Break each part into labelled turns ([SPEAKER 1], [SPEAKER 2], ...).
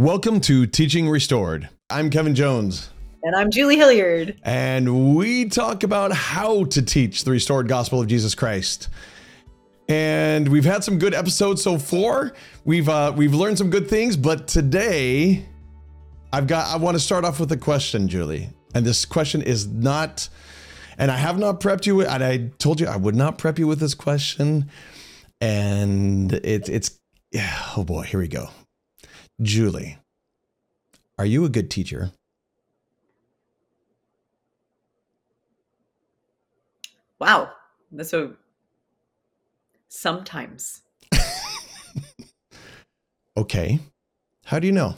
[SPEAKER 1] Welcome to Teaching Restored. I'm Kevin Jones.
[SPEAKER 2] And I'm Julie Hillyard.
[SPEAKER 1] And we talk about how to teach the restored gospel of Jesus Christ. And we've had some good episodes so far. We've uh, we've learned some good things, but today I've got I want to start off with a question, Julie. And this question is not and I have not prepped you and I told you I would not prep you with this question. And it's it's yeah, oh boy, here we go. Julie, are you a good teacher?
[SPEAKER 2] Wow. That's a sometimes.
[SPEAKER 1] okay. How do you know?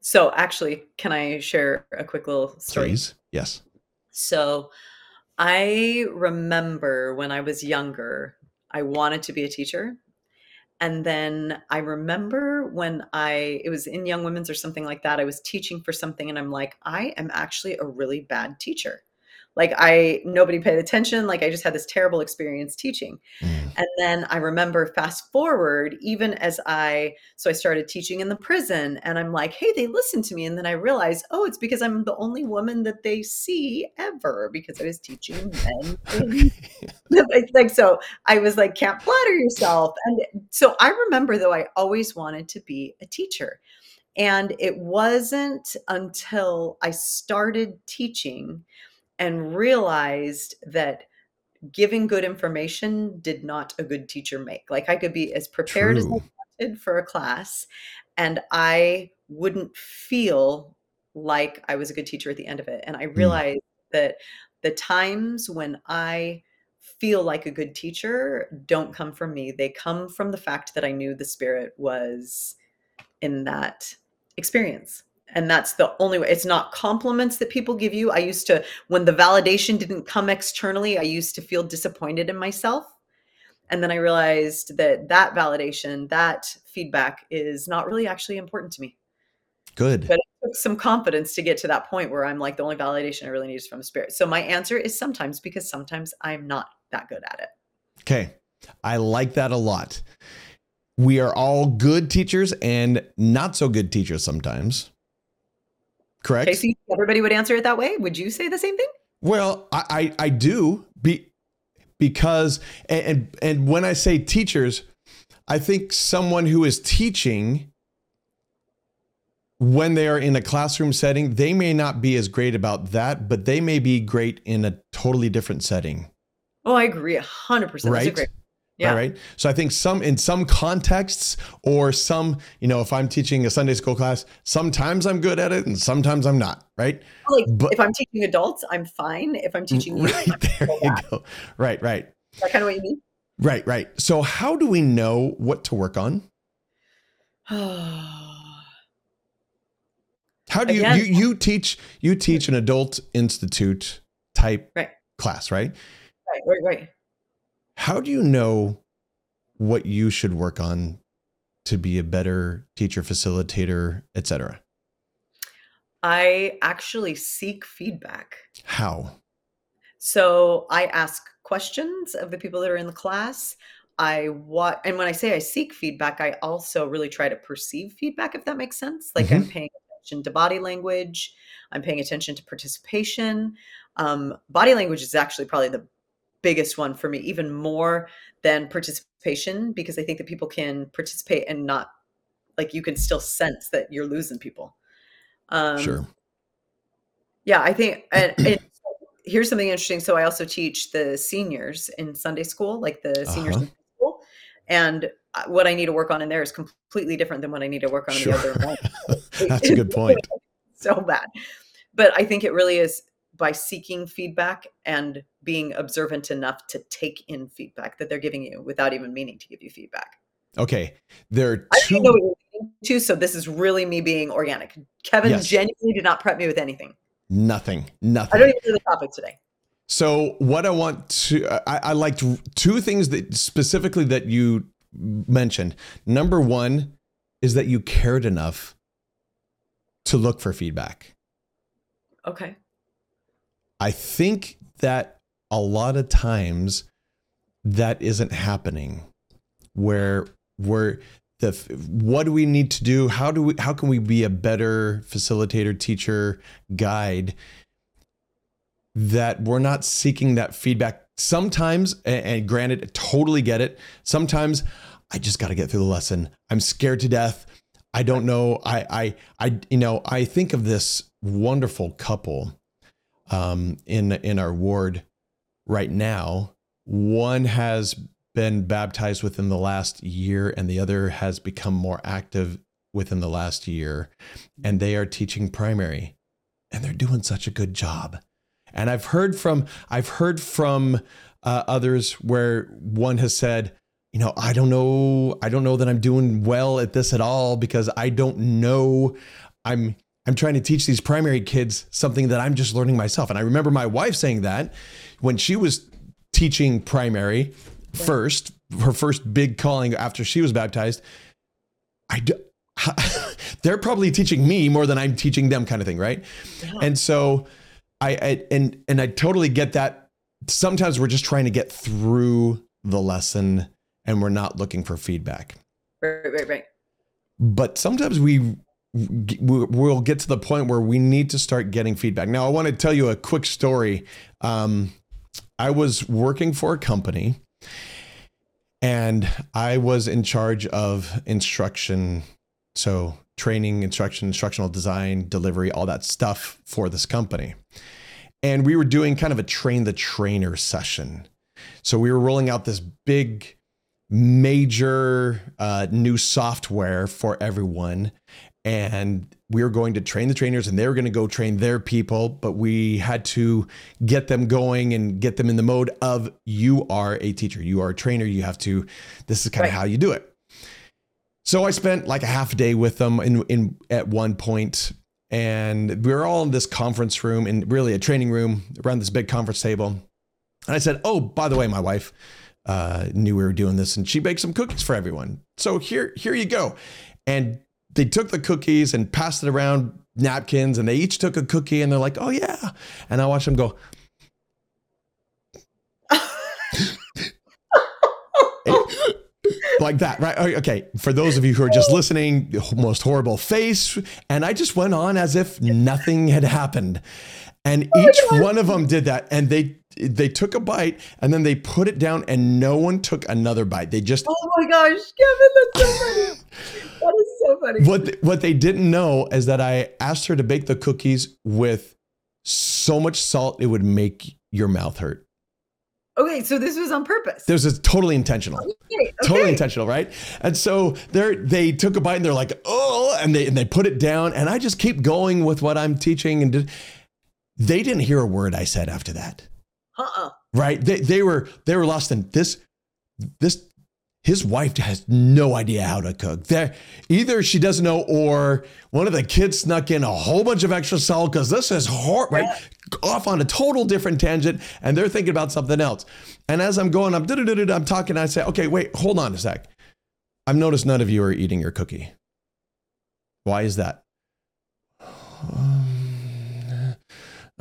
[SPEAKER 2] So actually, can I share a quick little story?
[SPEAKER 1] Please. Yes.
[SPEAKER 2] So I remember when I was younger, I wanted to be a teacher. And then I remember when I, it was in Young Women's or something like that, I was teaching for something and I'm like, I am actually a really bad teacher. Like i nobody paid attention like i just had this terrible experience teaching. Mm. and then i remember fast forward even as i so i started teaching in the prison and i'm like hey they listen to me. And then i realized oh it's because i'm the only woman that they see ever because i was teaching men like so i was like can't flatter yourself. And so i remember though i always wanted to be a teacher and it wasn't until i started teaching and realized that giving good information did not a good teacher make. Like I could be as prepared True. as I wanted for a class, and I wouldn't feel like I was a good teacher at the end of it. And I hmm. realized mm. that the times when I feel like a good teacher don't come from me. They come from the fact that I knew the spirit was in that experience. And that's the only way. It's not compliments that people give you. I used to when the validation didn't come externally i used to feel disappointed in myself. And then i realized that that validation that feedback is not really actually important to me.
[SPEAKER 1] Good.
[SPEAKER 2] But it took some confidence to get to that point where i'm like the only validation i really need is from the spirit. So my answer is sometimes because sometimes i'm not that good at it
[SPEAKER 1] okay i like that a lot we are all good teachers and not so good teachers sometimes Correct.
[SPEAKER 2] Casey, everybody would answer it that way. Would you say the same thing?
[SPEAKER 1] Well, I, I, I do be because and, and and when I say teachers, I think someone who is teaching when they are in a classroom setting, they may not be as great about that, but they may be great in a totally different setting.
[SPEAKER 2] Oh, I agree, hundred percent.
[SPEAKER 1] Right. Yeah. All right. So I think some in some contexts or some, you know, if I'm teaching a Sunday school class, sometimes I'm good at it and sometimes I'm not. Right.
[SPEAKER 2] Like but, if I'm teaching adults, I'm fine. If I'm teaching you,
[SPEAKER 1] right, there you go. Right. Right.
[SPEAKER 2] Is that kind of what you mean?
[SPEAKER 1] Right. Right. So how do we know what to work on? how do you, Again, you you teach you teach an adult institute type
[SPEAKER 2] right.
[SPEAKER 1] class, right?
[SPEAKER 2] Right. Right. Right
[SPEAKER 1] how do you know what you should work on to be a better teacher facilitator etc
[SPEAKER 2] i actually seek feedback
[SPEAKER 1] how
[SPEAKER 2] so i ask questions of the people that are in the class i what and when i say i seek feedback i also really try to perceive feedback if that makes sense like mm-hmm. i'm paying attention to body language i'm paying attention to participation um, body language is actually probably the biggest one for me, even more than participation, because I think that people can participate and not like you can still sense that you're losing people.
[SPEAKER 1] Um, sure.
[SPEAKER 2] Yeah, I think, and, and here's something interesting. So I also teach the seniors in Sunday school, like the seniors uh-huh. in school, and uh, what I need to work on in there is completely different than what I need to work on sure. in the other. One.
[SPEAKER 1] That's a good point.
[SPEAKER 2] so bad, but I think it really is by seeking feedback and being observant enough to take in feedback that they're giving you without even meaning to give you feedback.
[SPEAKER 1] Okay. There are two.
[SPEAKER 2] I know what you're to, so this is really me being organic. Kevin yes. genuinely did not prep me with anything.
[SPEAKER 1] Nothing. Nothing.
[SPEAKER 2] I don't even know the topic today.
[SPEAKER 1] So what I want to, I, I liked two things that specifically that you mentioned. Number one is that you cared enough to look for feedback.
[SPEAKER 2] Okay.
[SPEAKER 1] I think that a lot of times that isn't happening where where the what do we need to do? How do we how can we be a better facilitator, teacher, guide? That we're not seeking that feedback. Sometimes, and, granted, totally get it. Sometimes I just got to get through the lesson. I'm scared to death. I don't know. I I I you know I think of this wonderful couple um, in in our ward right now. One has been baptized within the last year, and the other has become more active within the last year, and they are teaching primary, and they're doing such a good job. And I've heard from I've heard from uh, others where one has said, you know, I don't know, I don't know that I'm doing well at this at all because I don't know. I'm I'm trying to teach these primary kids something that I'm just learning myself. And I remember my wife saying that when she was teaching primary first, her first big calling after she was baptized. I do, they're probably teaching me more than I'm teaching them, kind of thing, right? Yeah. And so I, I and and I totally get that. Sometimes we're just trying to get through the lesson and we're not looking for feedback.
[SPEAKER 2] Right, right, right.
[SPEAKER 1] But sometimes we we'll get to the point where we need to start getting feedback. Now, I want to tell you a quick story. Um, I was working for a company and I was in charge of instruction. So, training, instruction, instructional design, delivery, all that stuff for this company. And we were doing kind of a train the trainer session. So, we were rolling out this big, major uh, new software for everyone and we were going to train the trainers and they were going to go train their people but we had to get them going and get them in the mode of you are a teacher you are a trainer you have to this is kind right. of how you do it. So i spent like a half day with them in, in at one point and we were all in this conference room in really a training room around this big conference table. And i said oh by the way my wife uh, knew we were doing this and she baked some cookies for everyone. So here here you go. And they took the cookies and passed it around napkins and they each took a cookie and they're like, oh yeah. And I watched them go, like that, right? Oh, okay. For those of you who are just listening, the most horrible face. And I just went on as if nothing had happened. And oh each one of them did that. And they they took a bite and then they put it down and no one took another bite. They just
[SPEAKER 2] Oh my gosh, Kevin, that's so funny. that is so funny.
[SPEAKER 1] What they, what they didn't know is that I asked her to bake the cookies with so much salt it would make your mouth hurt.
[SPEAKER 2] Okay, so this was on purpose.
[SPEAKER 1] This is totally intentional. Okay, okay. Totally intentional, right? And so they they took a bite and they're like, oh, and they and they put it down, and I just keep going with what I'm teaching, and did, they didn't hear a word I said after that. Uh-uh. Right? They they were they were lost in this this his wife has no idea how to cook. There, either she doesn't know, or one of the kids snuck in a whole bunch of extra salt because this is hard, right? Off on a total different tangent, and they're thinking about something else. And as I'm going, I'm I'm talking. I say, okay, wait, hold on a sec. I've noticed none of you are eating your cookie. Why is that?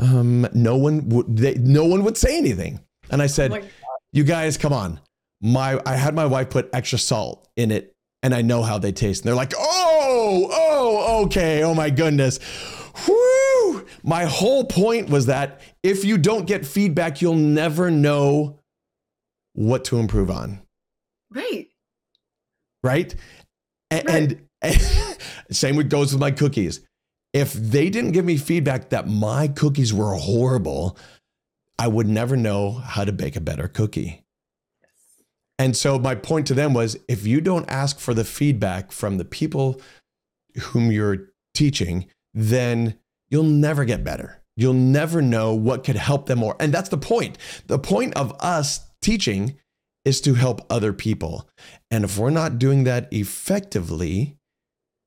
[SPEAKER 1] Um, no one would. They, no one would say anything. And I said, oh "You guys, come on." my I had my wife put extra salt in it and I know how they taste. And they're like, oh, oh, okay, oh my goodness. Whoo! My whole point was that if you don't get feedback, you'll never know what to improve on.
[SPEAKER 2] Right.
[SPEAKER 1] Right? And, right. and same with goes with my cookies. If they didn't give me feedback that my cookies were horrible, I would never know how to bake a better cookie. And so my point to them was if you don't ask for the feedback from the people whom you're teaching, then you'll never get better. You'll never know what could help them more. And that's the point. The point of us teaching is to help other people. And if we're not doing that effectively,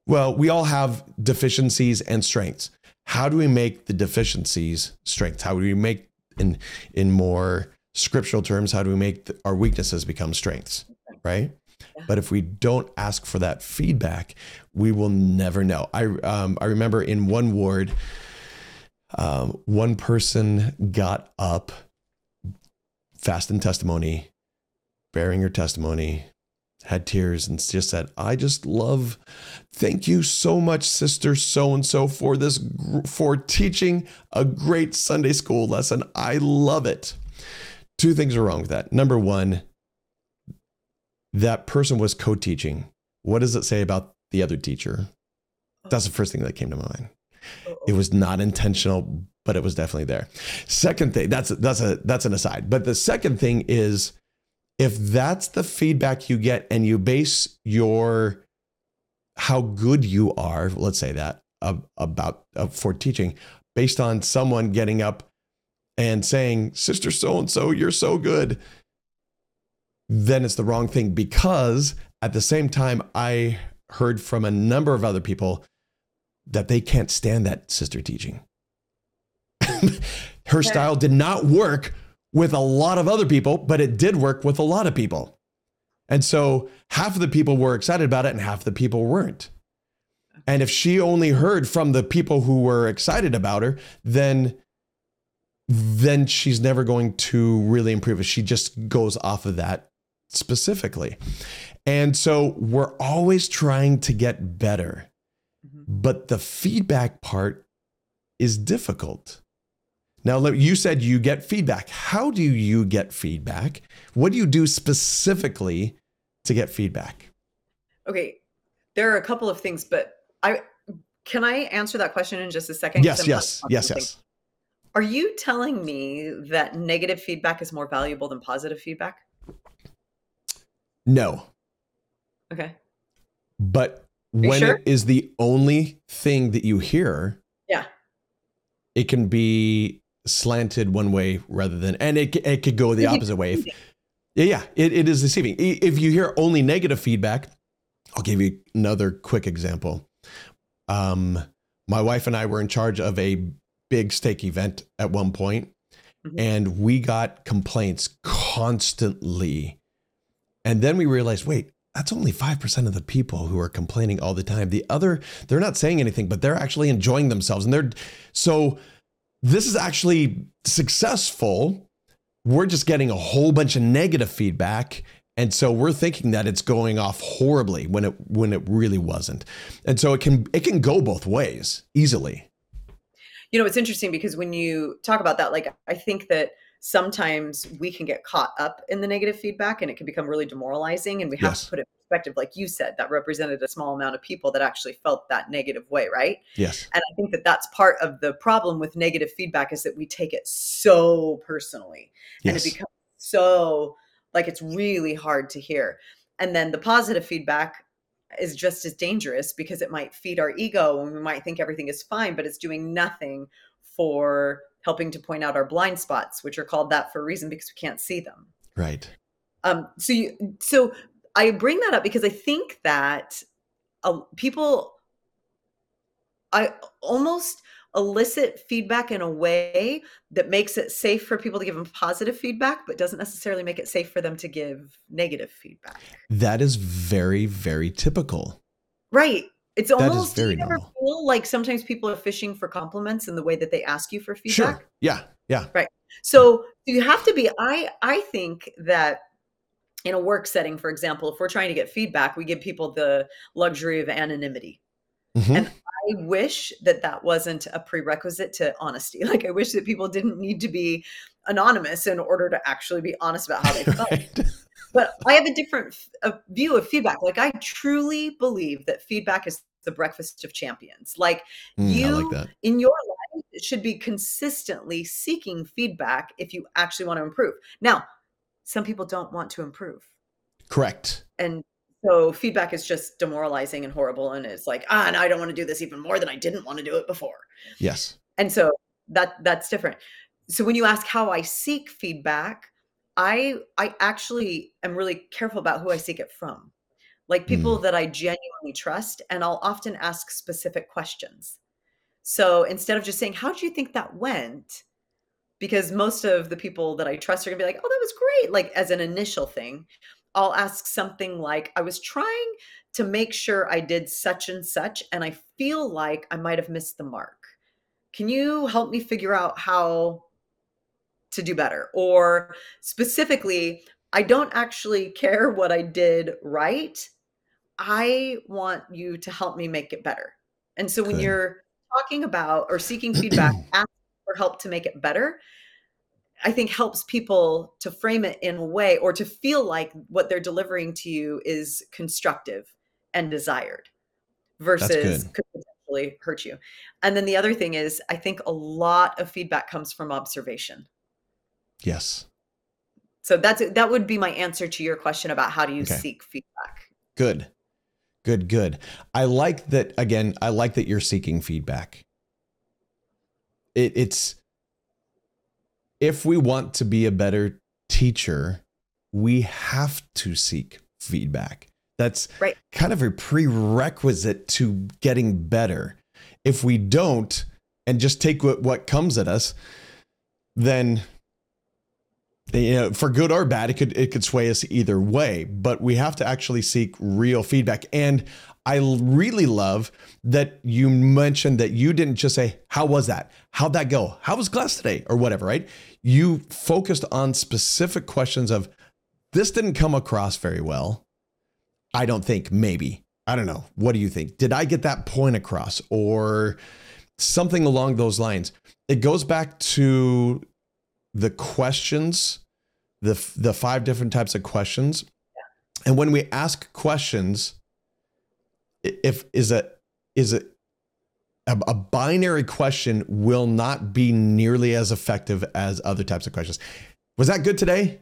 [SPEAKER 1] well, we all have deficiencies and strengths. How do we make the deficiencies strengths? How do we make in in more scriptural terms, how do we make the, our weaknesses become strengths, right? Yeah. But if we don't ask for that feedback, we will never know. I um, I remember in one ward, um, one person got up, fast in testimony, bearing her testimony, had tears and just said, I just love, thank you so much, Sister So and so, for this, for teaching a great Sunday school lesson. I love it. Two things are wrong with that. Number one, that person was co teaching. What does it say about the other teacher? That's the first thing that came to mind. It was not intentional, but it was definitely there. Second thing, that's that's a that's an aside. But the second thing is if that's the feedback you get and you base your how good you are, let's say that about uh, for teaching based on someone getting up and saying, "Sister so and so, you're so good." Then it's the wrong thing because at the same time I heard from a number of other people that they can't stand that sister teaching. Her style did not work with a lot of other people, but it did work with a lot of people. And so half of the people were excited about it and half the people weren't. And if she only heard from the people who were excited about her, then then she's never going to really improve if she just goes off of that specifically. And so we're always trying to get better. Mm-hmm. But the feedback part is difficult. Now, you said you get feedback. How do you get feedback? What do you do specifically to get feedback?
[SPEAKER 2] Okay, there are a couple of things, but I can I answer that question in just a second?
[SPEAKER 1] Yes, yes, yes, yes.
[SPEAKER 2] Are you telling me that negative feedback is more valuable than positive feedback?
[SPEAKER 1] No.
[SPEAKER 2] Okay.
[SPEAKER 1] But when sure? it is the only thing that you hear,
[SPEAKER 2] yeah,
[SPEAKER 1] it can be slanted one way rather than, and it it could go the opposite way. If, yeah, yeah, it, it is deceiving. If you hear only negative feedback, I'll give you another quick example. Um, my wife and I were in charge of a big stake event at one point, mm-hmm. and we got complaints constantly. And then we realized, wait, that's only 5% of the people who are complaining all the time. The other, they're not saying anything, but they're actually enjoying themselves. And they're, so this is actually successful. We're just getting a whole bunch of negative feedback. And so we're thinking that it's going off horribly when it when it really wasn't. And so it can it can go both ways easily.
[SPEAKER 2] You know, it's interesting because when you talk about that, like I think that sometimes we can get caught up in the negative feedback and it can become really demoralizing and we have yes. to put it in perspective like you said that represented a small amount of people that actually felt that negative way right
[SPEAKER 1] yes
[SPEAKER 2] and i think that that's part of the problem with negative feedback is that we take it so personally yes. and it becomes so like it's really hard to hear and then the positive feedback is just as dangerous because it might feed our ego and we might think everything is fine but it's doing nothing for helping to point out our blind spots, which are called that for a reason because we can't see them.
[SPEAKER 1] Right.
[SPEAKER 2] Um, so you, so I bring that up because I think that uh, people, I almost elicit feedback in a way that makes it safe for people to give them positive feedback, but doesn't necessarily make it safe for them to give negative feedback.
[SPEAKER 1] That is very, very typical.
[SPEAKER 2] Right. It's almost do you ever feel like sometimes people are fishing for compliments in the way that they ask you for feedback?
[SPEAKER 1] Sure. Yeah. Yeah.
[SPEAKER 2] Right. So you have to be I I think that in a work setting, for example, if we're trying to get feedback, we give people the luxury of anonymity. Mm-hmm. And I wish that that wasn't a prerequisite to honesty. Like I wish that people didn't need to be anonymous in order to actually be honest about how they felt. right but I have a different view of feedback. Like I truly believe that feedback is the breakfast of champions. Like mm, you like in your life should be consistently seeking feedback if you actually want to improve. Now, some people don't want to improve.
[SPEAKER 1] Correct.
[SPEAKER 2] And so feedback is just demoralizing and horrible and it's like, ah, and I don't want to do this even more than I didn't want to do it before.
[SPEAKER 1] Yes.
[SPEAKER 2] And so that that's different. So when you ask how I seek feedback, I I actually am really careful about who I seek it from. Like people mm. that I genuinely trust and I'll often ask specific questions. So instead of just saying, "How do you think that went?" because most of the people that I trust are going to be like, "Oh, that was great," like as an initial thing. I'll ask something like, "I was trying to make sure I did such and such and I feel like I might have missed the mark. Can you help me figure out how to do better. Or specifically, I don't actually care what I did right. I want you to help me make it better. And so when
[SPEAKER 1] Good.
[SPEAKER 2] you're talking about or seeking feedback, asking for help to make it better, I think helps people to frame it in a way or to feel like what they're delivering to you is constructive and desired versus could potentially hurt you. And then the other thing is, I think a lot of feedback comes from observation.
[SPEAKER 1] Yes.
[SPEAKER 2] So that's that would be my answer to your question about how do you
[SPEAKER 1] Okay.
[SPEAKER 2] seek feedback.
[SPEAKER 1] Good. Good, good. I like that again, I like that you're seeking feedback. It, it's if we want to be a better teacher, we have to seek feedback. That's
[SPEAKER 2] Right.
[SPEAKER 1] kind of a prerequisite to getting better. If we don't and just take what, what comes at us, then you uh, know, for good or bad, it could it could sway us either way. But we have to actually seek real feedback. And I really love that you mentioned that you didn't just say, "How was that? How'd that go? How was class today?" or whatever. Right? You focused on specific questions of, "This didn't come across very well." I don't think. Maybe I don't know. What do you think? Did I get that point across, or something along those lines? It goes back to the questions, the the five different types of questions, and when we ask questions, if is a is a a, a binary question will not be nearly as effective as other types of questions. Was that good today?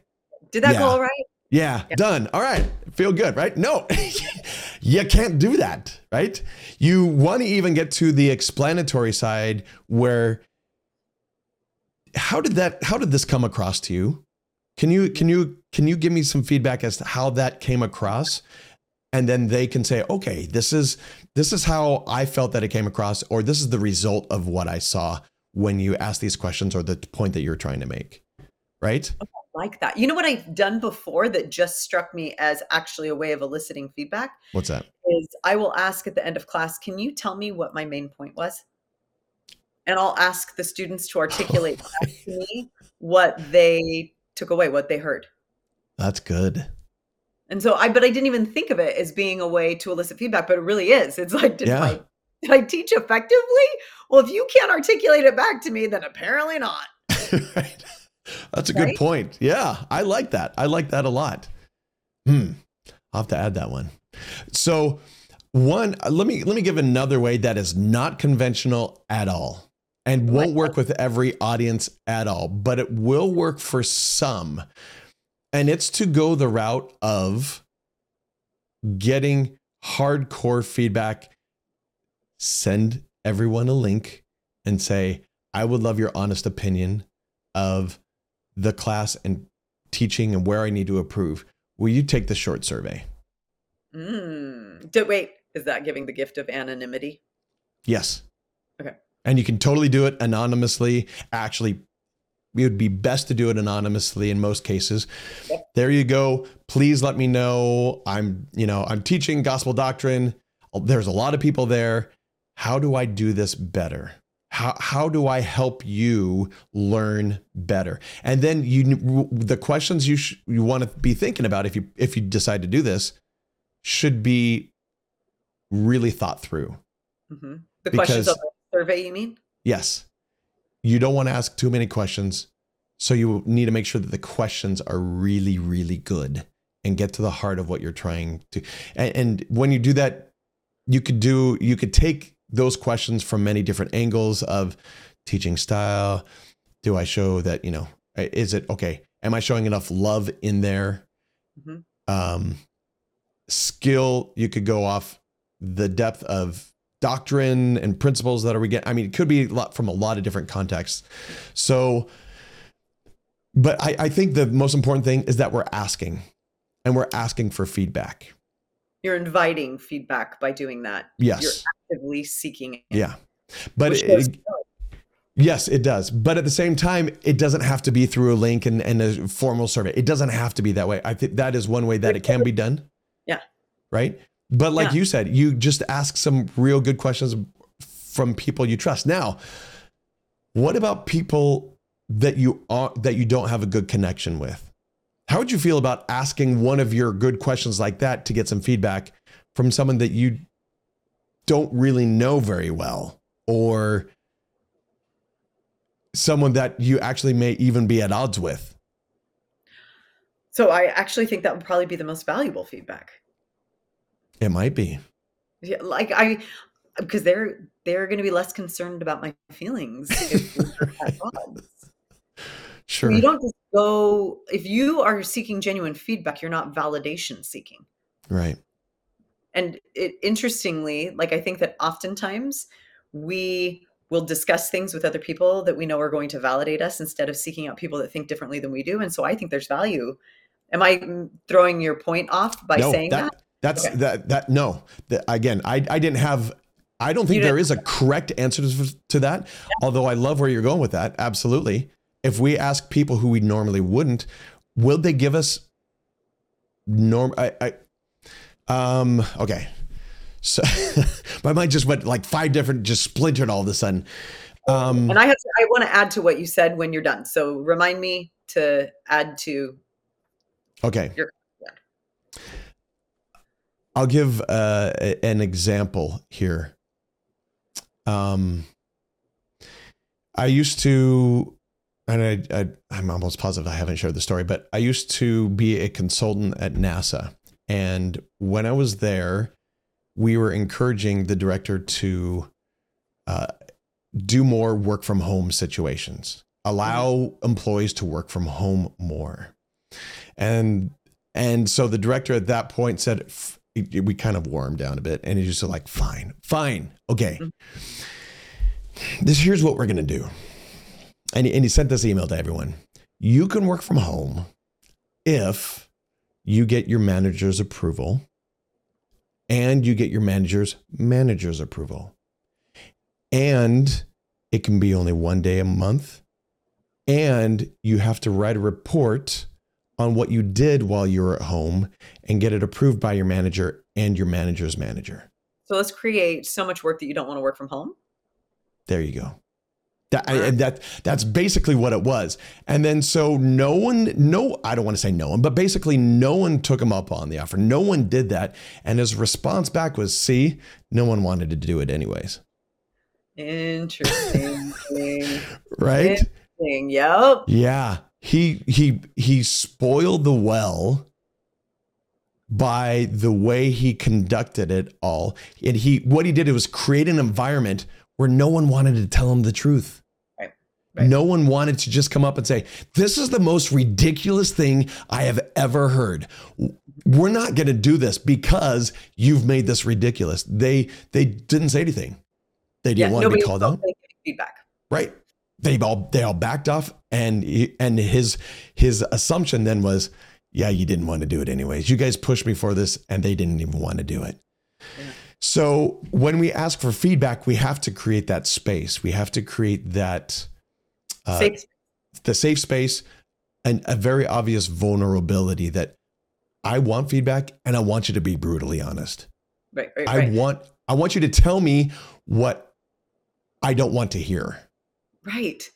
[SPEAKER 2] Did that
[SPEAKER 1] Yeah.
[SPEAKER 2] go all right?
[SPEAKER 1] Yeah,
[SPEAKER 2] Yeah.
[SPEAKER 1] done. All right. Feel good, right? No, you can't do that, right? You want to even get to the explanatory side where how did that how did this come across to you? Can you can you can you give me some feedback as to how that came across? And then they can say, "Okay, this is this is how I felt that it came across or this is the result of what I saw when you asked these questions or the point that you're trying to make." Right?
[SPEAKER 2] Oh, like that. You know what I've done before that just struck me as actually a way of eliciting feedback
[SPEAKER 1] What's that?
[SPEAKER 2] is I will ask at the end of class, "Can you tell me what my main point was?" And I'll ask the students to articulate oh, back to me what they took away, what they heard.
[SPEAKER 1] That's good.
[SPEAKER 2] And so I but I didn't even think of it as being a way to elicit feedback, but it really is. It's like did
[SPEAKER 1] Yeah.
[SPEAKER 2] I did I teach effectively? Well, if you can't articulate it back to me, then apparently not.
[SPEAKER 1] right. That's a good point. Yeah, I like that. I like that a lot. Hmm. I'll have to add that one. So, one, let me let me give another way that is not conventional at all and won't work with every audience at all, but it will work for some. And it's to go the route of getting hardcore feedback. Send everyone a link and say, I would love your honest opinion of the class and teaching and where I need to improve. Will you take the short survey?
[SPEAKER 2] Mm. Do, wait, is that giving the gift of anonymity?
[SPEAKER 1] Yes.
[SPEAKER 2] Okay.
[SPEAKER 1] And you can totally do it anonymously. Actually, it would be best to do it anonymously in most cases.
[SPEAKER 2] Yep.
[SPEAKER 1] There you go. Please let me know. I'm, you know, I'm teaching gospel doctrine. There's a lot of people there. How do I do this better? How, how do I help you learn better? And then you the questions you sh- you want to be thinking about if you if you decide to do this should be really thought through.
[SPEAKER 2] hmm The questions
[SPEAKER 1] Because-
[SPEAKER 2] the survey, you mean?
[SPEAKER 1] Yes. You don't want to ask too many questions. So you need to make sure that the questions are really, really good and get to the heart of what you're trying to. And, and when you do that, you could do, you could take those questions from many different angles of teaching style. Do I show that, you know, is it okay? Am I showing enough love in there?
[SPEAKER 2] Mhm.
[SPEAKER 1] Um, skill, you could go off the depth of doctrine and principles that are we get. I mean, it could be a lot from a lot of different contexts. So, but I, I think the most important thing is that we're asking and we're asking for feedback.
[SPEAKER 2] You're inviting feedback by doing that.
[SPEAKER 1] Yes.
[SPEAKER 2] You're actively seeking it.
[SPEAKER 1] Yeah. But it- Yes, it does. But at the same time, it doesn't have to be through a link and, and a formal survey. It doesn't have to be that way. I think that is one way that it can be done.
[SPEAKER 2] Yeah.
[SPEAKER 1] Right. But like
[SPEAKER 2] Yeah.
[SPEAKER 1] you said, you just ask some real good questions from people you trust. Now, what about people that you are that you don't have a good connection with? How would you feel about asking one of your good questions like that to get some feedback from someone that you don't really know very well or someone that you actually may even be at odds with?
[SPEAKER 2] So I actually think that would probably be the most valuable feedback.
[SPEAKER 1] It might be.
[SPEAKER 2] Yeah, like I because they're they're going to be less concerned about my feelings if
[SPEAKER 1] Sure.
[SPEAKER 2] You don't just go if you are seeking genuine feedback, you're not validation seeking.
[SPEAKER 1] Right.
[SPEAKER 2] And it interestingly, like I think that oftentimes we will discuss things with other people that we know are going to validate us instead of seeking out people that think differently than we do. And so I think there's value. Am I throwing your point off by
[SPEAKER 1] no,
[SPEAKER 2] saying that?
[SPEAKER 1] that? That's
[SPEAKER 2] Okay.
[SPEAKER 1] that that no. Again, I I didn't have I don't think there is a correct answer to, that. Although I love where you're going with that. Absolutely. If we ask people who we normally wouldn't, will they give us norm I, I um okay. So my mind just went like five different just splintered all of a sudden. Um
[SPEAKER 2] And I have to, I want to add to what you said when you're done. So remind me to add to
[SPEAKER 1] okay.
[SPEAKER 2] Yeah.
[SPEAKER 1] I'll give uh, an example here. Um, I used to, and I, I, I'm almost positive I haven't shared the story, but I used to be a consultant at NASA. And when I was there, we were encouraging the director to uh, do more work from home situations, allow employees to work from home more. And and so the director at that point said, f- we kind of wore him down a bit. And he just like, fine, fine, okay. Mm-hmm. This here's what we're gonna do. And and he sent this email to everyone. You can work from home if you get your manager's approval and you get your manager's manager's approval. And it can be only one day a month. And you have to write a report on what you did while you were at home and get it approved by your manager and your manager's manager.
[SPEAKER 2] so let's create so much work that you don't want to work from home.
[SPEAKER 1] There you go. That, I, and that that's basically what it was. And then so no one, no, I don't want to say no one, but basically no one took him up on the offer. No one did that. And his response back was, see, no one wanted to do it anyways.
[SPEAKER 2] Interesting.
[SPEAKER 1] Right?
[SPEAKER 2] Interesting. Yep.
[SPEAKER 1] Yeah. He he he spoiled the well by the way he conducted it all. And he what he did was create an environment where no one wanted to tell him the truth.
[SPEAKER 2] Right. Right.
[SPEAKER 1] No one wanted to just come up and say, "This is the most ridiculous thing I have ever heard." We're not going to do this because you've made this ridiculous. They they didn't say anything. They didn't want to be called out.
[SPEAKER 2] feedback.
[SPEAKER 1] Right. They all they all backed off, and he, and his his assumption then was, yeah, you didn't want to do it anyways. You guys pushed me for this, and they didn't even want to do it.
[SPEAKER 2] Yeah.
[SPEAKER 1] So when we ask for feedback, we have to create that space. We have to create that uh,
[SPEAKER 2] Safe
[SPEAKER 1] the safe space and a very obvious vulnerability that I want feedback and I want you to be brutally honest.
[SPEAKER 2] Right, right,
[SPEAKER 1] I
[SPEAKER 2] right.
[SPEAKER 1] want I want you to tell me what I don't want to hear.
[SPEAKER 2] Right.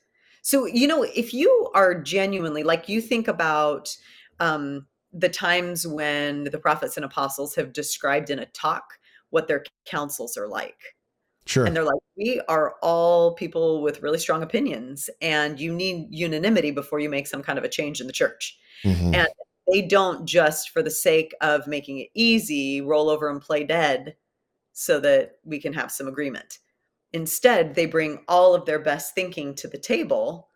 [SPEAKER 2] So, you know, if you are genuinely like you think about um, the times when the prophets and apostles have described in a talk what their councils are like.
[SPEAKER 1] Sure.
[SPEAKER 2] And they're like, we are all people with really strong opinions, and you need unanimity before you make some kind of a change in the church.
[SPEAKER 1] Mhm.
[SPEAKER 2] And they don't just for the sake of making it easy roll over and play dead so that we can have some agreement. Instead, they bring all of their best thinking to the table,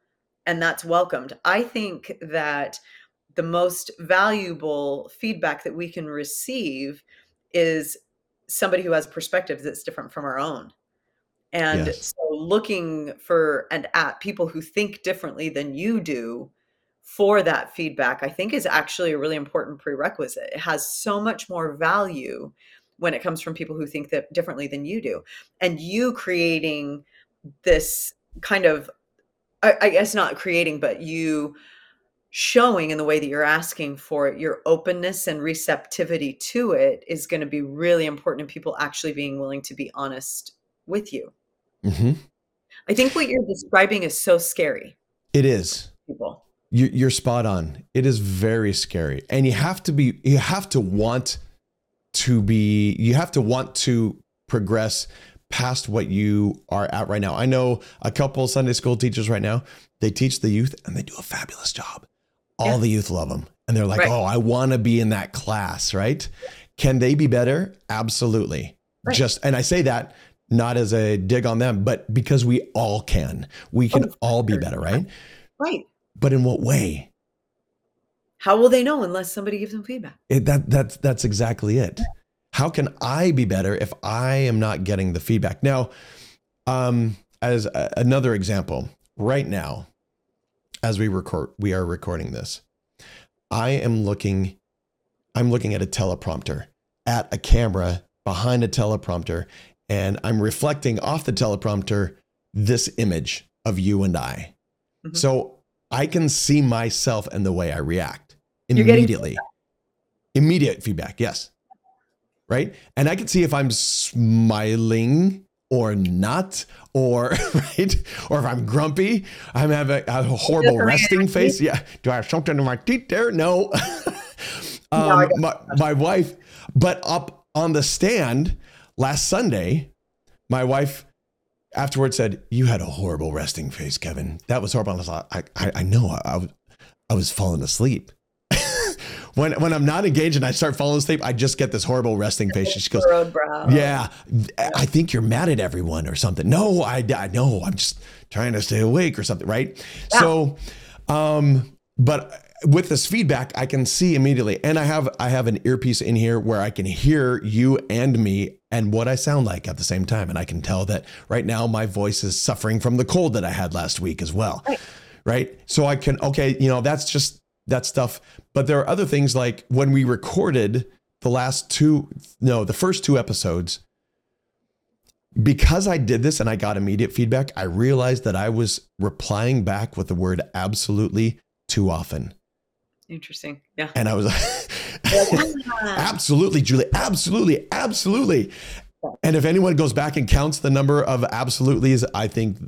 [SPEAKER 2] and that's welcomed. I think that the most valuable feedback that we can receive is somebody who has perspective that's different from our own. And
[SPEAKER 1] Yes.
[SPEAKER 2] so looking for and at people who think differently than you do for that feedback, I think is actually a really important prerequisite. It has so much more value when it comes from people who think that differently than you do. And you creating this kind of, I, I guess not creating, but you showing in the way that you're asking for it, your openness and receptivity to it is going to be really important in people actually being willing to be honest with you.
[SPEAKER 1] Mhm.
[SPEAKER 2] I think what you're describing is so scary,
[SPEAKER 1] It is.
[SPEAKER 2] people.
[SPEAKER 1] you're spot on. It is very scary, and you have to be. You have to want to be. You have to want to progress past what you are at right now. I know a couple Sunday school teachers right now. They teach the youth, and they do a fabulous job. All
[SPEAKER 2] Yeah.
[SPEAKER 1] the youth love them, and they're like,
[SPEAKER 2] Right.
[SPEAKER 1] "Oh, I want to be in that class." Right? Can they be better? Absolutely.
[SPEAKER 2] Right.
[SPEAKER 1] Just, and I say that not as a dig on them, but because we all can. We can
[SPEAKER 2] Oh,
[SPEAKER 1] all be better, right?
[SPEAKER 2] Right.
[SPEAKER 1] But in what way?
[SPEAKER 2] How will they know unless somebody gives them feedback?
[SPEAKER 1] It, that that's that's exactly it. How can I be better if I am not getting the feedback? Now, um, as a, another example, right now, as we record, we are recording this. I am looking, I'm looking at a teleprompter, at a camera behind a teleprompter, and I'm reflecting off the teleprompter this image of you and I.
[SPEAKER 2] Mhm.
[SPEAKER 1] So I can see myself and the way I react immediately. Immediate feedback, yes. Right. And I can see if I'm smiling or not, or right, or if I'm grumpy, I'm having a horrible resting face. Yeah. Do I have something in my teeth there? No. Um, my, my wife, but up on the stand last Sunday, my wife afterwards said, "You had a horrible resting face, Kevin. That was horrible." I was "I, I, I know. I, I, was- I was falling asleep." When when I'm not engaged and I start falling asleep, I just get this horrible resting face. She goes, "Yeah, I think you're mad at everyone or something." No, I, I know. I'm just trying to stay awake or something, right?
[SPEAKER 2] Yeah.
[SPEAKER 1] So, um, but with this feedback, I can see immediately, and I have I have an earpiece in here where I can hear you and me and what I sound like at the same time, and I can tell that right now my voice is suffering from the cold that I had last week as well,
[SPEAKER 2] Right.
[SPEAKER 1] right? So I can okay, you know, that's just that stuff. But there are other things like when we recorded the last two, no, the first two episodes. Because I did this and I got immediate feedback, I realized that I was replying back with the word absolutely too often.
[SPEAKER 2] Interesting. Yeah.
[SPEAKER 1] And I was
[SPEAKER 2] Yeah.
[SPEAKER 1] absolutely, Julie, absolutely, absolutely. And if anyone goes back and counts the number of absolutely's, I think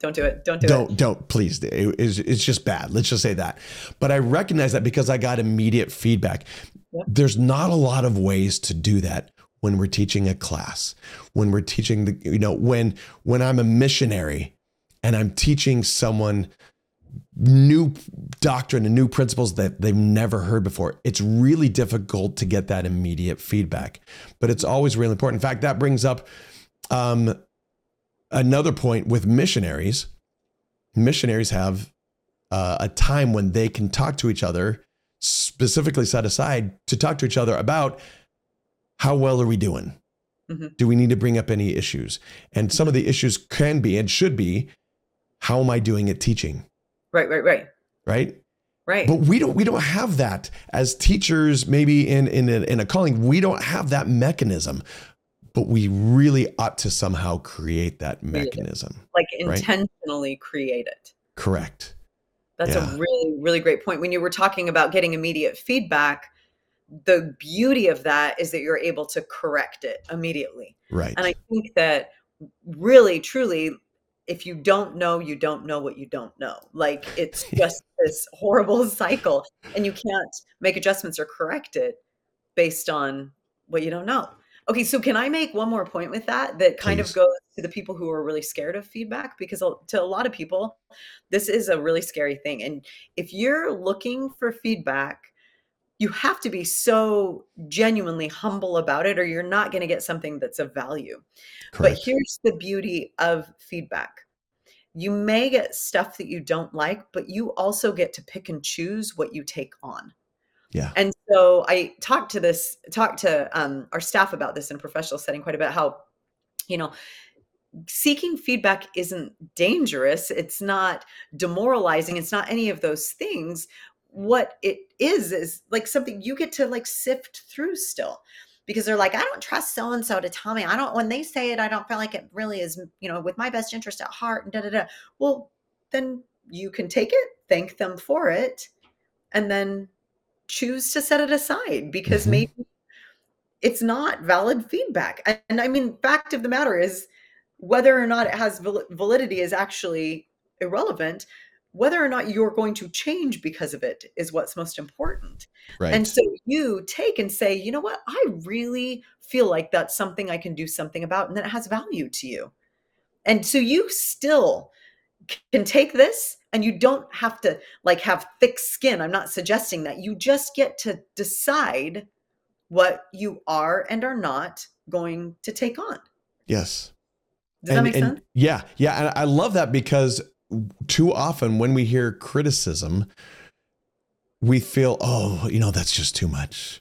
[SPEAKER 2] Don't do it. Don't do it.
[SPEAKER 1] don't don't please. It- it's, it's just bad. Let's just say that. But I recognize that because I got immediate feedback.
[SPEAKER 2] Yep.
[SPEAKER 1] There's not a lot of ways to do that when we're teaching a class, when we're teaching the you know when when I'm a missionary and I'm teaching someone new doctrine and new principles that they've never heard before. It's really difficult to get that immediate feedback, but it's always really important. In fact, that brings up um, another point with missionaries. Missionaries have uh, a time when they can talk to each other, specifically set aside to talk to each other about how well are we doing?
[SPEAKER 2] Mhm.
[SPEAKER 1] Do we need to bring up any issues? And some of the issues can be and should be how am I doing at teaching?
[SPEAKER 2] Right. Right. Right.
[SPEAKER 1] Right.
[SPEAKER 2] Right.
[SPEAKER 1] But we don't we don't have that as teachers. Maybe in in a, in a calling, we don't have that mechanism. But we really ought to somehow create that mechanism.
[SPEAKER 2] like
[SPEAKER 1] right.
[SPEAKER 2] intentionally create it.
[SPEAKER 1] Correct.
[SPEAKER 2] That's
[SPEAKER 1] Yeah.
[SPEAKER 2] a really, really great point. When you were talking about getting immediate feedback, the beauty of that is that you're able to correct it immediately.
[SPEAKER 1] Right.
[SPEAKER 2] And I think that really, truly, if you don't know, you don't know what you don't know. Like it's just this horrible cycle, and you can't make adjustments or correct it based on what you don't know. Okay, so can I make one more point with that that kind
[SPEAKER 1] Please.
[SPEAKER 2] of goes to the people who are really scared of feedback? Because to a lot of people, this is a really scary thing. And if you're looking for feedback, you have to be so genuinely humble about it, or you're not going to get something that's of value. But here's the beauty of feedback. You may get stuff that you don't like, but you also get to pick and choose what you take on.
[SPEAKER 1] Yeah.
[SPEAKER 2] And so I talked to this, talked to um, our staff about this in a professional setting quite a bit. How, you know, seeking feedback isn't dangerous. It's not demoralizing. It's not any of those things. What it is is like something you get to like sift through still because they're like, I don't trust so and so to tell me. I don't, when they say it, I don't feel like it really is, you know, with my best interest at heart and da da da. Well, then you can take it, thank them for it, and then choose to set it aside because
[SPEAKER 1] Mhm.
[SPEAKER 2] maybe it's not valid feedback. And, I mean, fact of the matter is, whether or not it has val- validity is actually irrelevant. whether or not you're going to change because of it is what's most important.
[SPEAKER 1] Right.
[SPEAKER 2] And so you take and say, you know what? I really feel like that's something I can do something about and that it has value to you. And so you still can take this and you don't have to like have thick skin. I'm not suggesting that. You just get to decide what you are and are not going to take on.
[SPEAKER 1] yes.
[SPEAKER 2] Does that make
[SPEAKER 1] and-
[SPEAKER 2] sense?
[SPEAKER 1] Yeah, yeah, and I love that because too often when we hear criticism, we feel, oh, you know, that's just too much.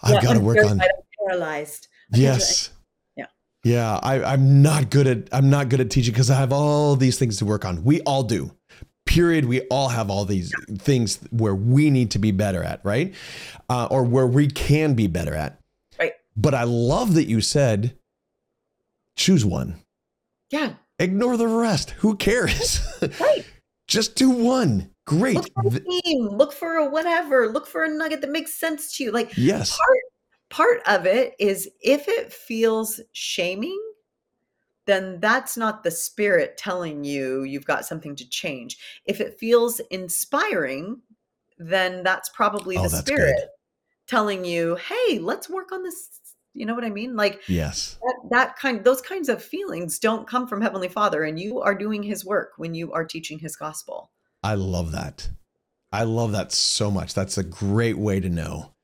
[SPEAKER 1] I've
[SPEAKER 2] Yeah,
[SPEAKER 1] got to work on.
[SPEAKER 2] I'm paralyzed. I can't
[SPEAKER 1] Yes.
[SPEAKER 2] Yeah.
[SPEAKER 1] Yeah, I, I'm not good at I'm not good at teaching because I have all these things to work on. We all do. Period. We all have all these things where we need to be better at, right? Uh, or where we can be better at.
[SPEAKER 2] Right.
[SPEAKER 1] But I love that you said, choose one.
[SPEAKER 2] Yeah.
[SPEAKER 1] Ignore the rest. Who cares?
[SPEAKER 2] Right.
[SPEAKER 1] Just do one. Great.
[SPEAKER 2] Look for a
[SPEAKER 1] Th-
[SPEAKER 2] theme. Look for a whatever. Look for a nugget that makes sense to you. Like
[SPEAKER 1] yes.
[SPEAKER 2] part part of it is if it feels shaming then that's not the spirit telling you you've got something to change if it feels inspiring then that's probably
[SPEAKER 1] Oh,
[SPEAKER 2] the
[SPEAKER 1] that's
[SPEAKER 2] spirit
[SPEAKER 1] good.
[SPEAKER 2] telling you hey let's work on this you know what i mean like
[SPEAKER 1] Yes.
[SPEAKER 2] that, that kind those kinds of feelings don't come from heavenly father and you are doing his work when you are teaching his gospel
[SPEAKER 1] I love that. I love that so much. That's a great way to know.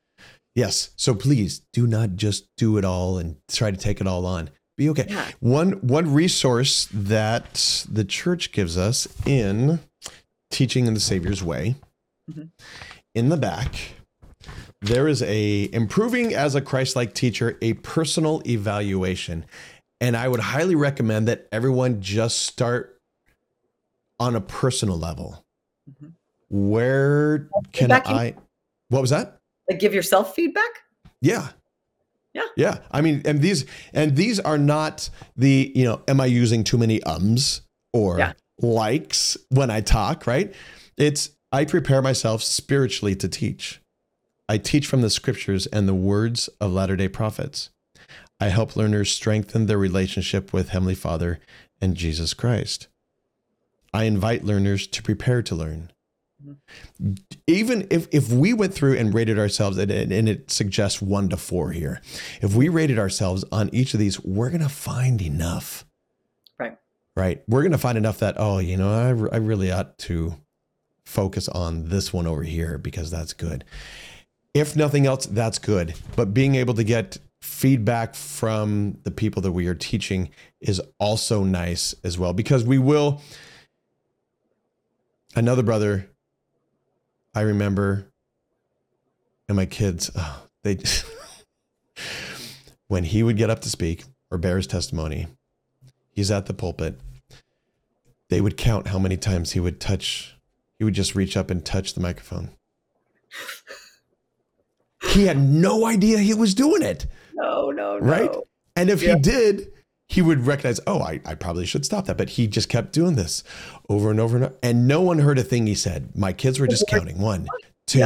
[SPEAKER 1] Yes. So please do not just do it all and try to take it all on. Be okay.
[SPEAKER 2] Yeah.
[SPEAKER 1] One one resource that the church gives us in teaching in the Savior's way,
[SPEAKER 2] Mhm.
[SPEAKER 1] in the back, there is a improving as a Christ-like teacher, a personal evaluation. And I would highly recommend that everyone just start on a personal level.
[SPEAKER 2] Mhm.
[SPEAKER 1] Where can I? What was that?
[SPEAKER 2] like give yourself feedback
[SPEAKER 1] Yeah.
[SPEAKER 2] Yeah.
[SPEAKER 1] Yeah. I mean, and these and these are not the, you know, am I using too many ums or
[SPEAKER 2] Yeah.
[SPEAKER 1] likes when I talk, right? It's I prepare myself spiritually to teach. I teach from the scriptures and the words of Latter-day Prophets. I help learners strengthen their relationship with Heavenly Father and Jesus Christ. I invite learners to prepare to learn. Mm-hmm. Even if, if we went through and rated ourselves, and, and and it suggests one to four here, if we rated ourselves on each of these, we're going to find enough.
[SPEAKER 2] Right.
[SPEAKER 1] Right. We're going to find enough that, oh, you know, I, I really ought to focus on this one over here because that's good. If nothing else, that's good. But being able to get feedback from the people that we are teaching is also nice as well because we will. Another brother, I remember, and my kids, oh, they, when he would get up to speak or bear his testimony, he's at the pulpit. They would count how many times he would touch, he would just reach up and touch the microphone. He had no idea he was doing it.
[SPEAKER 2] no no no
[SPEAKER 1] Right? And if
[SPEAKER 2] Yeah.
[SPEAKER 1] he did, he would recognize, oh, I, I probably should stop that. But he just kept doing this over and over and over. And no one heard a thing he said. My kids were just counting one, two,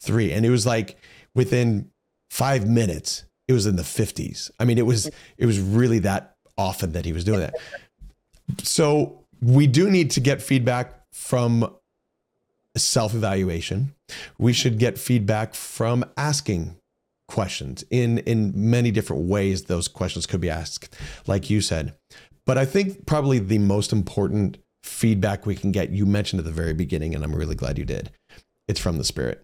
[SPEAKER 1] three,
[SPEAKER 2] Yeah.
[SPEAKER 1] And it was like within five minutes, it was in the 50s. I mean, it was it was really that often that he was doing that. So we do need to get feedback from self-evaluation. We should get feedback from asking questions in in many different ways those questions could be asked like you said. But i think probably the most important feedback we can get you mentioned at the very beginning and i'm really glad you did it's from the spirit.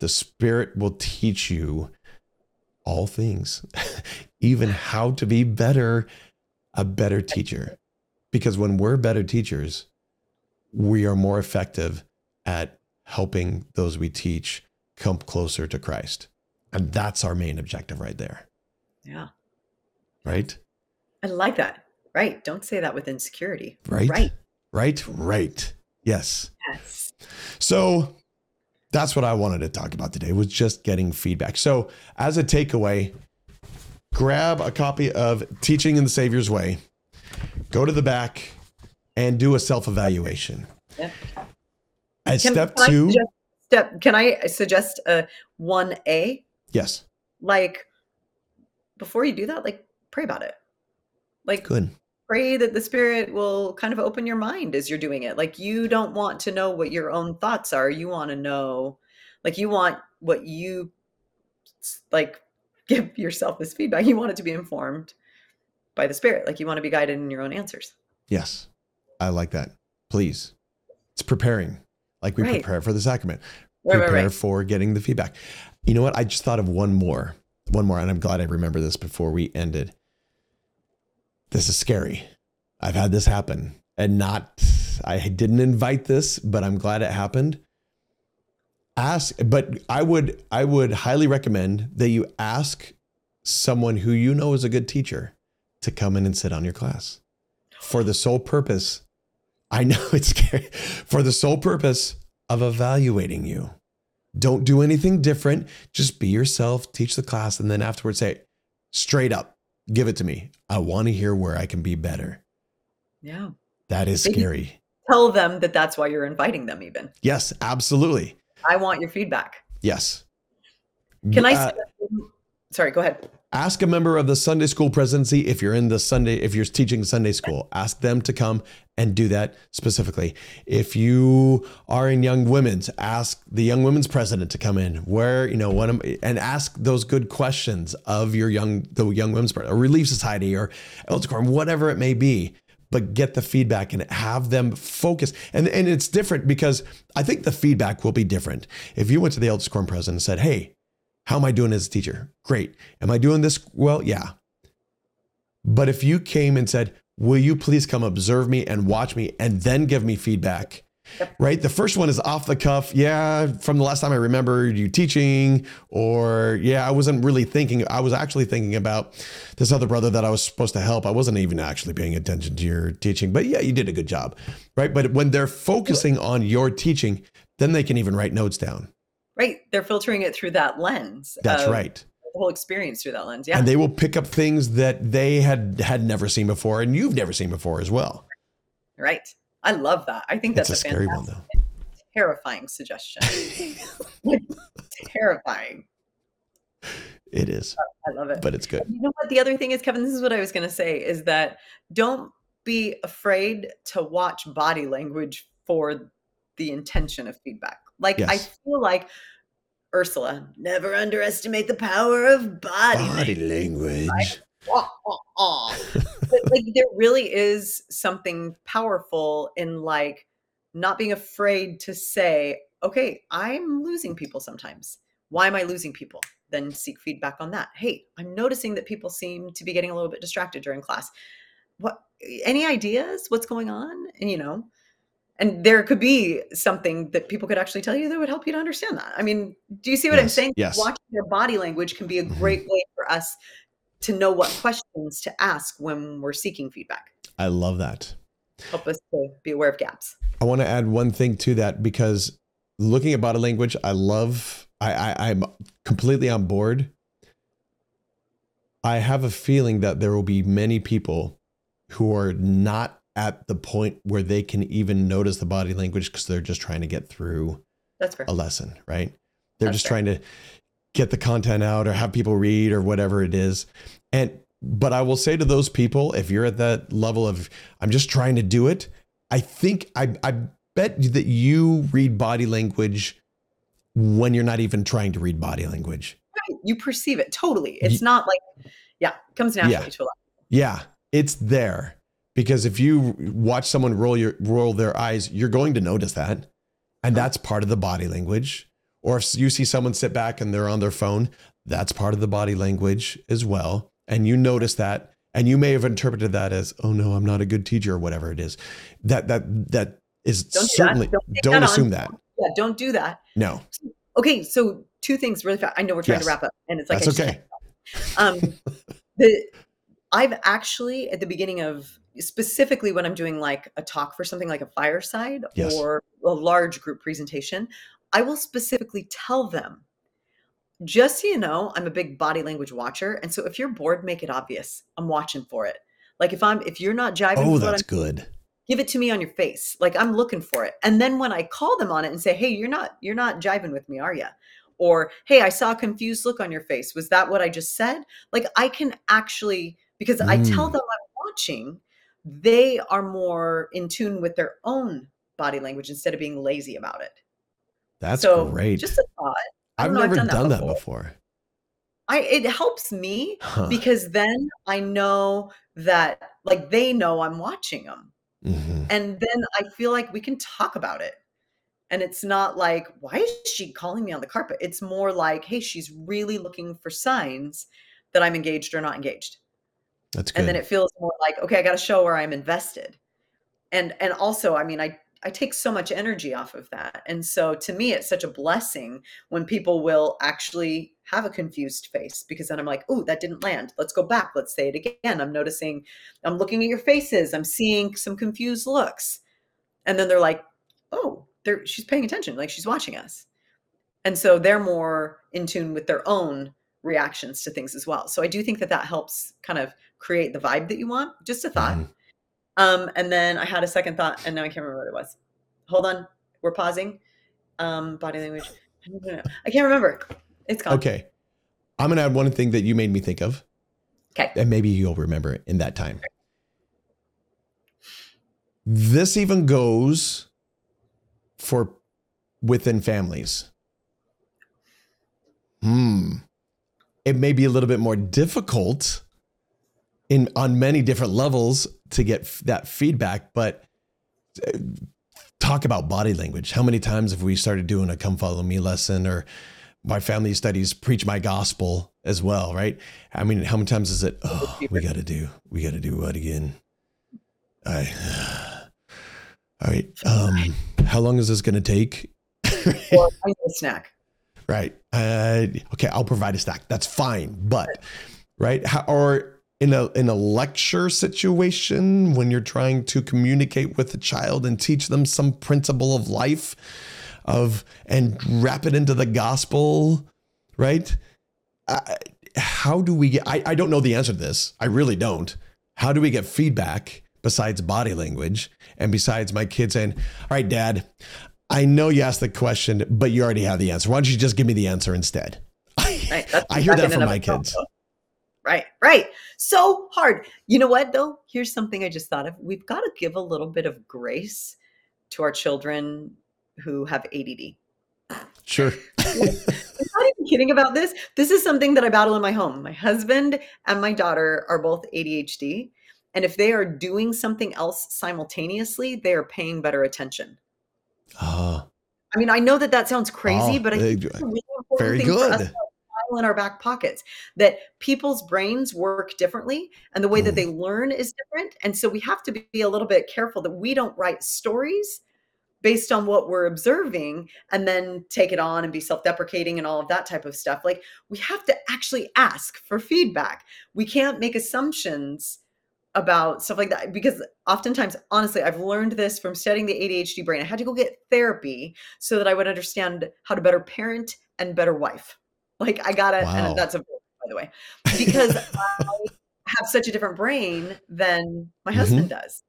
[SPEAKER 1] The spirit will teach you all things even how to be better a better teacher. Because when we're better teachers we are more effective at helping those we teach come closer to christ and that's our main objective right there,
[SPEAKER 2] yeah
[SPEAKER 1] right?
[SPEAKER 2] I like that. Right. Don't say that with insecurity.
[SPEAKER 1] Right.
[SPEAKER 2] Right.
[SPEAKER 1] Right. Right. Yes.
[SPEAKER 2] Yes.
[SPEAKER 1] So that's what I wanted to talk about today was just getting feedback. So as a takeaway, grab a copy of Teaching in the Savior's Way, go to the back and do a self-evaluation.
[SPEAKER 2] Yep.
[SPEAKER 1] At
[SPEAKER 2] Can-
[SPEAKER 1] step
[SPEAKER 2] I
[SPEAKER 1] two,
[SPEAKER 2] step. Can I suggest a one A?
[SPEAKER 1] Yes,
[SPEAKER 2] Like before you do that, like pray about it. Like
[SPEAKER 1] good.
[SPEAKER 2] pray that the spirit will kind of open your mind as you're doing it. Like you don't want to know what your own thoughts are. You want to know like you want what you like give yourself this feedback. You want it to be informed by the spirit. Like you want to be guided in your own answers.
[SPEAKER 1] Yes. I like that. Please. It's preparing. Like we
[SPEAKER 2] Right.
[SPEAKER 1] prepare for the sacrament.
[SPEAKER 2] Right,
[SPEAKER 1] prepare
[SPEAKER 2] right.
[SPEAKER 1] for getting the feedback. You know what? I just thought of one more. One more, and I'm glad I remember this before we ended. This is scary. I've had this happen and not, I didn't invite this, but I'm glad it happened. Ask, but I would, I would highly recommend that you ask someone who you know is a good teacher to come in and sit on your class for the sole purpose. I know it's scary for the sole purpose of evaluating you. Don't do anything different. Just be yourself, teach the class, and then afterwards say, straight up, give it to me. I want to hear where I can be better.
[SPEAKER 2] Yeah.
[SPEAKER 1] That is
[SPEAKER 2] Maybe-
[SPEAKER 1] scary.
[SPEAKER 2] Tell them that that's why you're inviting them even.
[SPEAKER 1] Yes, absolutely.
[SPEAKER 2] I want your feedback.
[SPEAKER 1] Yes.
[SPEAKER 2] Can I
[SPEAKER 1] Uh,
[SPEAKER 2] Sorry, go ahead.
[SPEAKER 1] Ask a member of the Sunday school presidency if you're in the Sunday, if you're teaching Sunday school, ask them to come and do that specifically. If you are in young women's, ask the young women's president to come in. Where you know what, am, and ask those good questions of your young the young women's or Relief Society, or Elder Quorum, whatever it may be. But get the feedback and have them focus. And and it's different because I think the feedback will be different. If you went to the Elders Quorum president and said, "Hey, how am I doing as a teacher? Great. Am I doing this well? Yeah. But if you came and said, Will you please come observe me and watch me and then give me feedback? Right? The first one is off the cuff. Yeah, from the last time I remember you teaching, or yeah, I wasn't really thinking. I was actually thinking about this other brother that I was supposed to help. I wasn't even actually paying attention to your teaching, but yeah, you did a good job. Right? But when they're focusing on your teaching, then they can even write notes down.
[SPEAKER 2] Right. They're filtering it through that lens.
[SPEAKER 1] That's
[SPEAKER 2] of
[SPEAKER 1] right.
[SPEAKER 2] The whole experience through that lens. Yeah.
[SPEAKER 1] and they will pick up things that they had had never seen before and you've never seen before as well
[SPEAKER 2] right. I love that. I think that's
[SPEAKER 1] a
[SPEAKER 2] a,
[SPEAKER 1] scary one though
[SPEAKER 2] terrifying suggestion. Terrifying.
[SPEAKER 1] it is
[SPEAKER 2] I love it.
[SPEAKER 1] but it's good
[SPEAKER 2] You know what? The other thing is, Kevin, this is what I was going to say is that don't be afraid to watch body language for the intention of feedback. Like, I feel like Ursula, never underestimate the power of body.
[SPEAKER 1] body
[SPEAKER 2] language.
[SPEAKER 1] language
[SPEAKER 2] Wah, wah, wah. but like, there really is something powerful in like not being afraid to say, okay, I'm losing people sometimes. Why am I losing people? Then seek feedback on that. Hey, I'm noticing that people seem to be getting a little bit distracted during class. What any ideas? What's going on? And you know, and there could be something that people could actually tell you that would help you to understand that. I mean, do you see what I'm saying?
[SPEAKER 1] yes.
[SPEAKER 2] Watching their body language can be a
[SPEAKER 1] Mhm.
[SPEAKER 2] great way for us to know what questions to ask when we're seeking feedback.
[SPEAKER 1] i love that
[SPEAKER 2] Help us to be aware of gaps.
[SPEAKER 1] i want to add one thing to that because looking at body language i love i, I i'm completely on board i have a feeling that there will be many people who are not at the point where they can even notice the body language because they're just trying to get through
[SPEAKER 2] That's fair.
[SPEAKER 1] a lesson, right? They're
[SPEAKER 2] That's
[SPEAKER 1] just
[SPEAKER 2] fair.
[SPEAKER 1] trying to get the content out or have people read or whatever it is. And but I will say to those people, if you're at that level of I'm just trying to do it, I think I I bet that you read body language when you're not even trying to read body language.
[SPEAKER 2] Right, You perceive it totally. It's
[SPEAKER 1] Ye-
[SPEAKER 2] not like, yeah, it comes naturally
[SPEAKER 1] Yeah.
[SPEAKER 2] to a lot.
[SPEAKER 1] Yeah, it's there. Because if you watch someone roll your roll their eyes, you're going to notice that. And that's part of the body language. Or if you see someone sit back and they're on their phone, that's part of the body language as well. And you notice that and you may have interpreted that as, "Oh no, I'm not a good teacher" or whatever it is. That that that is
[SPEAKER 2] Don't do that.
[SPEAKER 1] certainly
[SPEAKER 2] Don't
[SPEAKER 1] don't
[SPEAKER 2] that
[SPEAKER 1] assume that.
[SPEAKER 2] Yeah, don't do that.
[SPEAKER 1] No.
[SPEAKER 2] Okay, so two things really fast. I know we're trying
[SPEAKER 1] Yes.
[SPEAKER 2] to wrap up, and it's like
[SPEAKER 1] That's okay.
[SPEAKER 2] um the i've actually at the beginning of specifically when i'm doing like a talk for something like a fireside
[SPEAKER 1] Yes.
[SPEAKER 2] or a large group presentation i will specifically tell them just so you know i'm a big body language watcher and so if you're bored make it obvious. I'm watching for it. Like if i'm if you're not jiving
[SPEAKER 1] Oh, that's good.
[SPEAKER 2] give it to me on your face. Like i'm looking for it. And then when i call them on it and say hey you're not you're not jiving with me are you or hey i saw a confused look on your face. Was that what i just said? Like i can actually because i tell
[SPEAKER 1] Mm.
[SPEAKER 2] them i'm watching they are more in tune with their own body language instead of being lazy about it.
[SPEAKER 1] That's
[SPEAKER 2] so
[SPEAKER 1] great.
[SPEAKER 2] just a thought.
[SPEAKER 1] I've never
[SPEAKER 2] I've
[SPEAKER 1] done, that before.
[SPEAKER 2] I it helps me
[SPEAKER 1] Huh.
[SPEAKER 2] because then I know that like they know I'm watching them.
[SPEAKER 1] Mhm.
[SPEAKER 2] And then I feel like we can talk about it. And it's not like, why is she calling me on the carpet? It's more like, hey, she's really looking for signs that I'm engaged or not engaged.
[SPEAKER 1] That's good.
[SPEAKER 2] And then it feels more like, okay, I got to show where I'm invested. And and also, I mean, I I take so much energy off of that. And so to me, it's such a blessing when people will actually have a confused face because then I'm like, oh, that didn't land. Let's go back. Let's say it again. I'm noticing, I'm looking at your faces. I'm seeing some confused looks. And then they're like, oh, they're, she's paying attention. Like she's watching us. And so they're more in tune with their own reactions to things as well. So I do think that that helps kind of create the vibe that you want. Just a thought.
[SPEAKER 1] Mhm.
[SPEAKER 2] Um, and then I had a second thought, and now I can't remember what it was. Hold on, we're pausing. Um, body language. I. I can't remember. It's gone.
[SPEAKER 1] Okay. I'm going to add one thing that you made me think of,
[SPEAKER 2] Okay.
[SPEAKER 1] and maybe you'll remember it in that time. This even goes for within families. Hmm. It may be a little bit more difficult in on many different levels to get f- that feedback, but uh, talk about body language. How many times have we started doing a come follow me lesson or my family studies preach my gospel as well, right? I mean, how many times is it, oh, we got to do, we got to do what again? I, all right. Um, how long is this going to take?
[SPEAKER 2] Or I need a snack.
[SPEAKER 1] right. Uh, okay. I'll provide a stack. That's fine. But, right. How, or in a, in a lecture situation, when you're trying to communicate with a child and teach them some principle of life of, and wrap it into the gospel, right? Uh, how do we get, I, I don't know the answer to this. I really don't. How do we get feedback besides body language and besides my kid saying, all right, dad, I know you asked the question, but you already have the answer. Why don't you just give me the answer instead?
[SPEAKER 2] Right.
[SPEAKER 1] I hear that from my kids.
[SPEAKER 2] though. Right. Right. So hard. You know what though? Here's something I just thought of. We've got to give a little bit of grace to our children who have ADD.
[SPEAKER 1] Sure.
[SPEAKER 2] I'm not even kidding about this. This is something that I battle in my home. My husband and my daughter are both ADHD. And if they are doing something else simultaneously, they are paying better attention.
[SPEAKER 1] Ah,
[SPEAKER 2] I mean, I know that that sounds crazy,
[SPEAKER 1] Oh,
[SPEAKER 2] but I think it's a really important
[SPEAKER 1] very
[SPEAKER 2] thing for us
[SPEAKER 1] good.
[SPEAKER 2] to have file in our back pockets that people's brains work differently and the way that
[SPEAKER 1] Mm.
[SPEAKER 2] they learn is different. And so we have to be a little bit careful that we don't write stories based on what we're observing and then take it on and be self-deprecating and all of that type of stuff. Like we have to actually ask for feedback. We can't make assumptions about stuff like that because oftentimes honestly I've learned this from studying the ADHD brain. I had to go get therapy so that I would understand how to better parent and better wife. Like I got to
[SPEAKER 1] Wow.
[SPEAKER 2] and that's a by the way because I have such a different brain than my
[SPEAKER 1] Mhm.
[SPEAKER 2] husband does.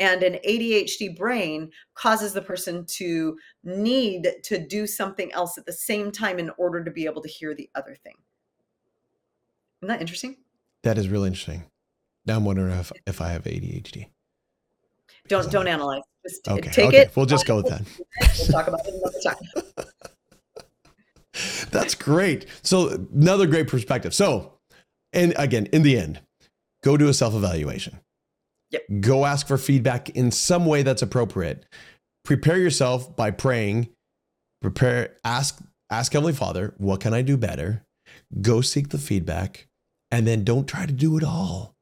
[SPEAKER 2] And an ADHD brain causes the person to need to do something else at the same time in order to be able to hear the other thing. Isn't that interesting?
[SPEAKER 1] that is really interesting. Now I'm wondering if, if I have ADHD. Because
[SPEAKER 2] Don't don't analyze. Just
[SPEAKER 1] Okay.
[SPEAKER 2] take
[SPEAKER 1] okay.
[SPEAKER 2] it.
[SPEAKER 1] We'll just go with that.
[SPEAKER 2] We'll talk about it another time.
[SPEAKER 1] That's great. So another great perspective. So, and again, in the end, go do a self-evaluation.
[SPEAKER 2] Yep.
[SPEAKER 1] Go ask for feedback in some way that's appropriate. Prepare yourself by praying. Prepare, ask, ask Heavenly Father, what can I do better? Go seek the feedback, and then don't try to do it all.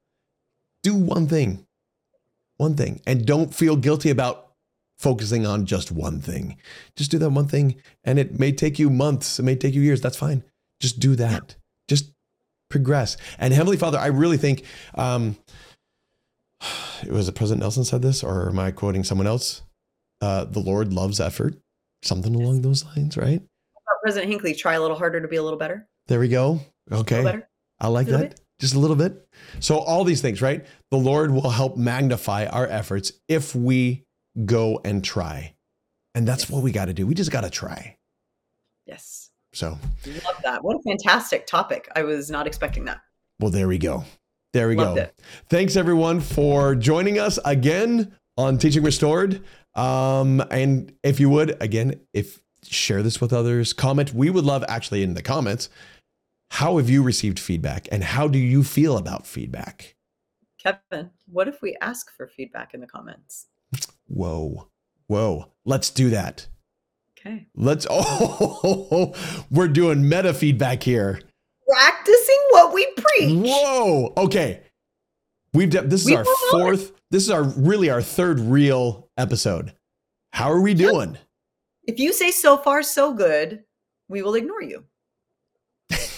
[SPEAKER 1] Do one thing. One thing. And don't feel guilty about focusing on just one thing. Just do that one thing and it may take you months, it may take you years. That's fine. Just do that. Just progress. And Heavenly Father, I really think um, it was it President Nelson said this, or am I quoting someone else? Uh, the Lord loves effort, something along those lines, right?
[SPEAKER 2] President Hinckley, try a little harder to be a little better.
[SPEAKER 1] There we go. Okay,
[SPEAKER 2] better.
[SPEAKER 1] I like that.
[SPEAKER 2] bit.
[SPEAKER 1] Just a little bit. So all these things, right? The Lord will help magnify our efforts if we go and try. And that's
[SPEAKER 2] Yes.
[SPEAKER 1] what we got to do. We just got to try.
[SPEAKER 2] Yes.
[SPEAKER 1] So,
[SPEAKER 2] Love that. What a fantastic topic. I was not expecting that.
[SPEAKER 1] well, there we go. There we
[SPEAKER 2] Loved
[SPEAKER 1] go.
[SPEAKER 2] it.
[SPEAKER 1] Thanks everyone for joining us again on Teaching Restored. Um, and if you would, again, if share this with others, comment. We would love actually in the comments. How have you received feedback and how do you feel about feedback?
[SPEAKER 2] Kevin, what if we ask for feedback in the comments?
[SPEAKER 1] Whoa, whoa, let's do that.
[SPEAKER 2] Okay.
[SPEAKER 1] Let's, oh, we're doing meta feedback here.
[SPEAKER 2] Practicing what we preach.
[SPEAKER 1] Whoa. Okay. We've done this is
[SPEAKER 2] We
[SPEAKER 1] our
[SPEAKER 2] were on
[SPEAKER 1] fourth. This is our really our third real episode. How are we doing?
[SPEAKER 2] If you say so far so good, we will ignore you.
[SPEAKER 1] Give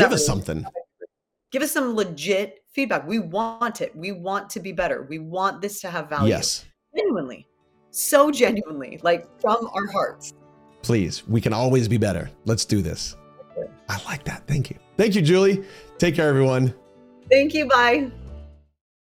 [SPEAKER 1] us
[SPEAKER 2] rude?
[SPEAKER 1] something.
[SPEAKER 2] Give us some legit feedback. We want it. We want to be better. We want this to have value.
[SPEAKER 1] Yes,
[SPEAKER 2] Genuinely. So genuinely, like from our hearts.
[SPEAKER 1] please. We can always be better. Let's do this. I like that. Thank you. Thank you, Julie. Take care, everyone.
[SPEAKER 2] Thank you. Bye.